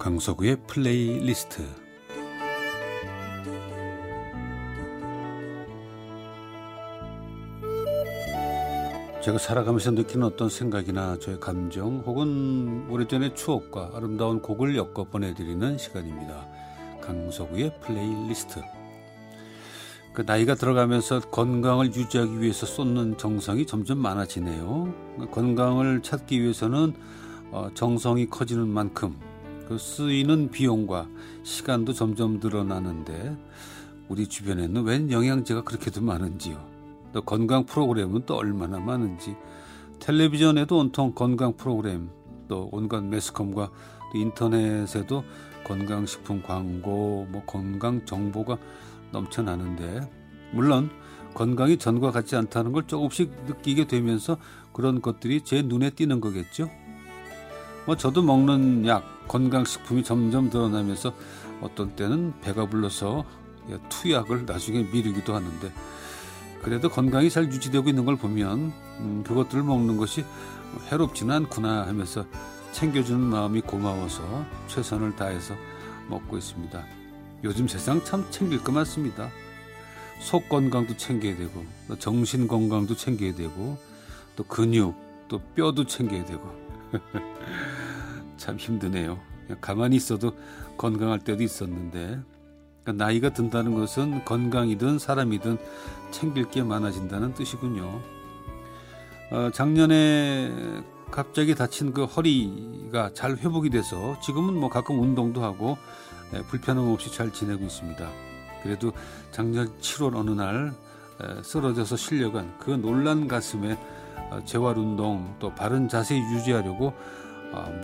강석우의 플레이리스트 제가 살아가면서 느끼는 어떤 생각이나 저의 감정 혹은 오래전의 추억과 아름다운 곡을 엮어 보내드리는 시간입니다. 강석우의 플레이리스트 그 나이가 들어가면서 건강을 유지하기 위해서 쏟는 정성이 점점 많아지네요. 건강을 찾기 위해서는 어, 정성이 커지는 만큼 그 쓰이는 비용과 시간도 점점 늘어나는데 우리 주변에는 웬 영양제가 그렇게도 많은지요. 또 건강 프로그램은 또 얼마나 많은지 텔레비전에도 온통 건강 프로그램 또 온갖 매스컴과 또 인터넷에도 건강식품 광고 뭐 건강 정보가 넘쳐나는데 물론 건강이 전과 같지 않다는 걸 조금씩 느끼게 되면서 그런 것들이 제 눈에 띄는 거겠죠. 뭐 저도 먹는 약, 건강식품이 점점 늘어나면서 어떤 때는 배가 불러서 투약을 나중에 미루기도 하는데 그래도 건강이 잘 유지되고 있는 걸 보면 음, 그것들을 먹는 것이 해롭지는 않구나 하면서 챙겨주는 마음이 고마워서 최선을 다해서 먹고 있습니다. 요즘 세상 참 챙길 것 많습니다. 속 건강도 챙겨야 되고 정신 건강도 챙겨야 되고 또 근육 또 뼈도 챙겨야 되고 참 힘드네요. 가만히 있어도 건강할 때도 있었는데 그러니까 나이가 든다는 것은 건강이든 사람이든 챙길 게 많아진다는 뜻이군요. 어, 작년에 갑자기 다친 그 허리가 잘 회복이 돼서 지금은 뭐 가끔 운동도 하고 에, 불편함 없이 잘 지내고 있습니다. 그래도 작년 7월 어느 날 에, 쓰러져서 실려간 그 놀란 가슴에 어, 재활 운동 또 바른 자세 유지하려고 어,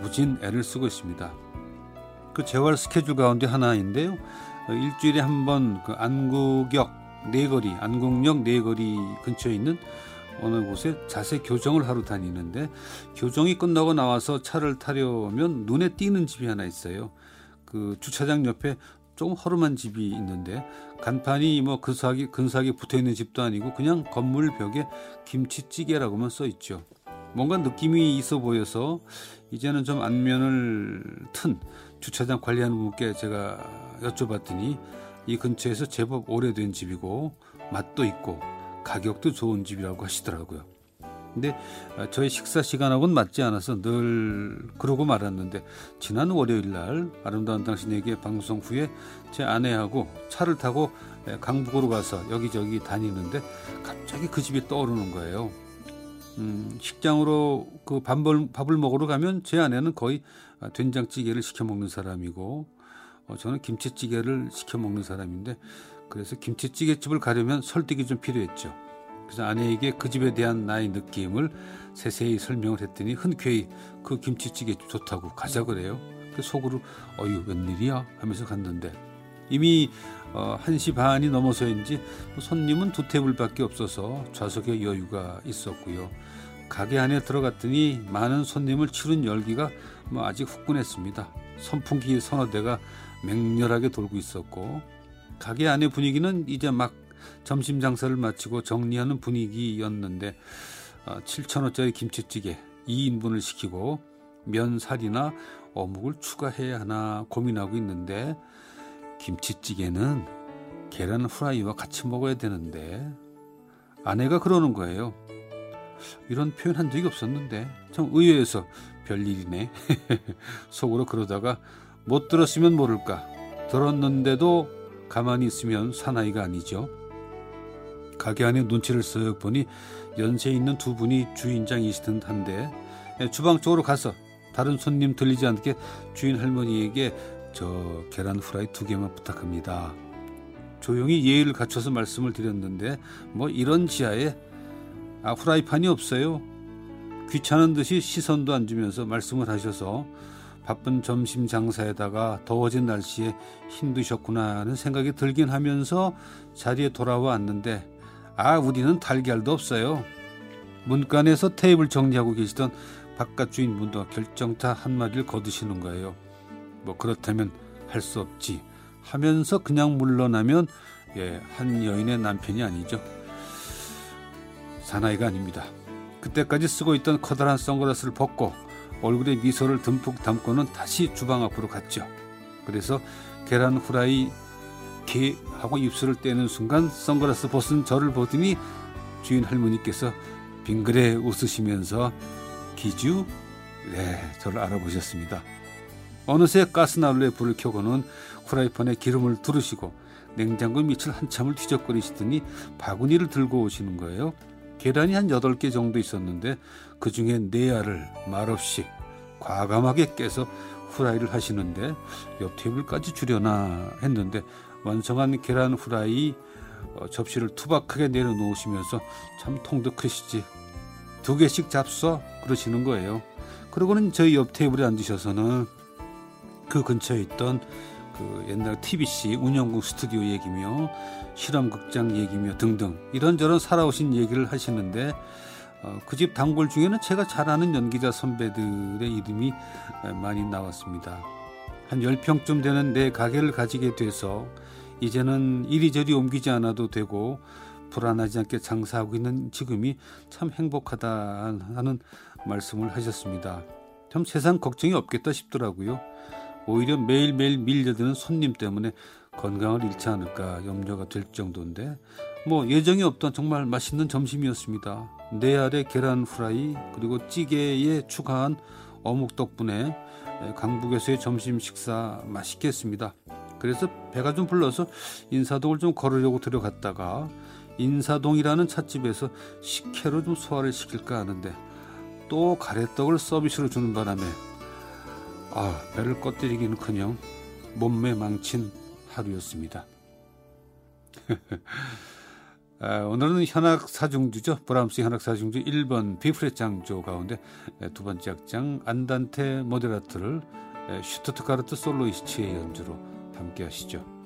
무진 애를 쓰고 있습니다. 그 재활 스케줄 가운데 하나인데요. 어, 일주일에 한 번 그 안국역 네거리, 안국역 네거리 근처에 있는 어느 곳에 자세 교정을 하러 다니는데 교정이 끝나고 나와서 차를 타려면 눈에 띄는 집이 하나 있어요. 그 주차장 옆에 조금 허름한 집이 있는데 간판이 뭐 근사하게 근사하게 붙어 있는 집도 아니고 그냥 건물 벽에 김치찌개라고만 써 있죠. 뭔가 느낌이 있어 보여서 이제는 좀 안면을 튼 주차장 관리하는 분께 제가 여쭤봤더니 이 근처에서 제법 오래된 집이고 맛도 있고 가격도 좋은 집이라고 하시더라고요. 근데 저희 식사 시간하고는 맞지 않아서 늘 그러고 말았는데 지난 월요일 날 아름다운 당신에게 방송 후에 제 아내하고 차를 타고 강북으로 가서 여기저기 다니는데 갑자기 그 집이 떠오르는 거예요. 음, 식장으로 그 밥을, 밥을 먹으러 가면 제 아내는 거의 된장찌개를 시켜 먹는 사람이고 어, 저는 김치찌개를 시켜 먹는 사람인데 그래서 김치찌개집을 가려면 설득이 좀 필요했죠. 그래서 아내에게 그 집에 대한 나의 느낌을 세세히 설명을 했더니 흔쾌히 그 김치찌개 좋다고 가자 그래요. 그 속으로 어유 웬일이야 하면서 갔는데 이미 어, 1시 반이 넘어서인지 손님은 두 테이블밖에 없어서 좌석에 여유가 있었고요. 가게 안에 들어갔더니 많은 손님을 치른 열기가 뭐 아직 후끈했습니다. 선풍기 서너 대가 맹렬하게 돌고 있었고 가게 안의 분위기는 이제 막 점심 장사를 마치고 정리하는 분위기였는데 어, 7천원짜리 김치찌개 2인분을 시키고 면살이나 어묵을 추가해야 하나 고민하고 있는데 김치찌개는 계란 후라이와 같이 먹어야 되는데 아내가 그러는 거예요. 이런 표현 한 적이 없었는데 참 의외여서 별일이네. 속으로 그러다가 못 들었으면 모를까. 들었는데도 가만히 있으면 사나이가 아니죠. 가게 안에 눈치를 쓱 보니 연세 있는 두 분이 주인장이시던 한데 주방 쪽으로 가서 다른 손님 들리지 않게 주인 할머니에게 저 계란 후라이 두 개만 부탁합니다. 조용히 예의를 갖춰서 말씀을 드렸는데 뭐 이런 지하에 아 후라이판이 없어요. 귀찮은 듯이 시선도 안 주면서 말씀을 하셔서 바쁜 점심 장사에다가 더워진 날씨에 힘드셨구나 하는 생각이 들긴 하면서 자리에 돌아와 왔는데 아 우리는 달걀도 없어요. 문간에서 테이블 정리하고 계시던 바깥 주인분도 결정타 한마디를 거두시는 거예요. 뭐 그렇다면 할 수 없지 하면서 그냥 물러나면 예, 한 여인의 남편이 아니죠. 사나이가 아닙니다. 그때까지 쓰고 있던 커다란 선글라스를 벗고 얼굴에 미소를 듬뿍 담고는 다시 주방 앞으로 갔죠. 그래서 계란 후라이 게 하고 입술을 떼는 순간 선글라스 벗은 저를 보더니 주인 할머니께서 빙그레 웃으시면서 기주 네 저를 알아보셨습니다. 어느새 가스난로에 불을 켜고는 후라이팬에 기름을 두르시고 냉장고 밑을 한참을 뒤적거리시더니 바구니를 들고 오시는 거예요. 계란이 한 8개 정도 있었는데 그 중에 네 알을 말없이 과감하게 깨서 후라이를 하시는데 옆 테이블까지 주려나 했는데 완성한 계란 후라이 어, 접시를 투박하게 내려놓으시면서 참 통도 크시지 두 개씩 잡숴 그러시는 거예요. 그러고는 저희 옆 테이블에 앉으셔서는 그 근처에 있던 그 옛날 TBC 운영국 스튜디오 얘기며 실험극장 얘기며 등등 이런저런 살아오신 얘기를 하시는데 어, 그 집 단골 중에는 제가 잘 아는 연기자 선배들의 이름이 많이 나왔습니다. 한 10평쯤 되는 내 가게를 가지게 돼서 이제는 이리저리 옮기지 않아도 되고 불안하지 않게 장사하고 있는 지금이 참 행복하다 하는 말씀을 하셨습니다. 참 세상 걱정이 없겠다 싶더라고요. 오히려 매일매일 밀려드는 손님 때문에 건강을 잃지 않을까 염려가 될 정도인데 뭐 예정이 없던 정말 맛있는 점심이었습니다. 네 알의 계란 후라이 그리고 찌개에 추가한 어묵 덕분에 강북에서의 점심 식사 맛있게 했습니다. 그래서 배가 좀 불러서 인사동을 좀 걸으려고 들어갔다가 인사동이라는 찻집에서 식혜로 좀 소화를 시킬까 하는데 또 가래떡을 서비스로 주는 바람에 아 배를 꺼뜨리기는커녕 몸매 망친 하루였습니다. 아, 오늘은 현악 사중주죠. 브람스 현악 사중주 1번 비프렛 장조 가운데 두 번째 악장 안단테 모데라트를 슈트트가르트 솔로이스트의 연주로 함께 하시죠.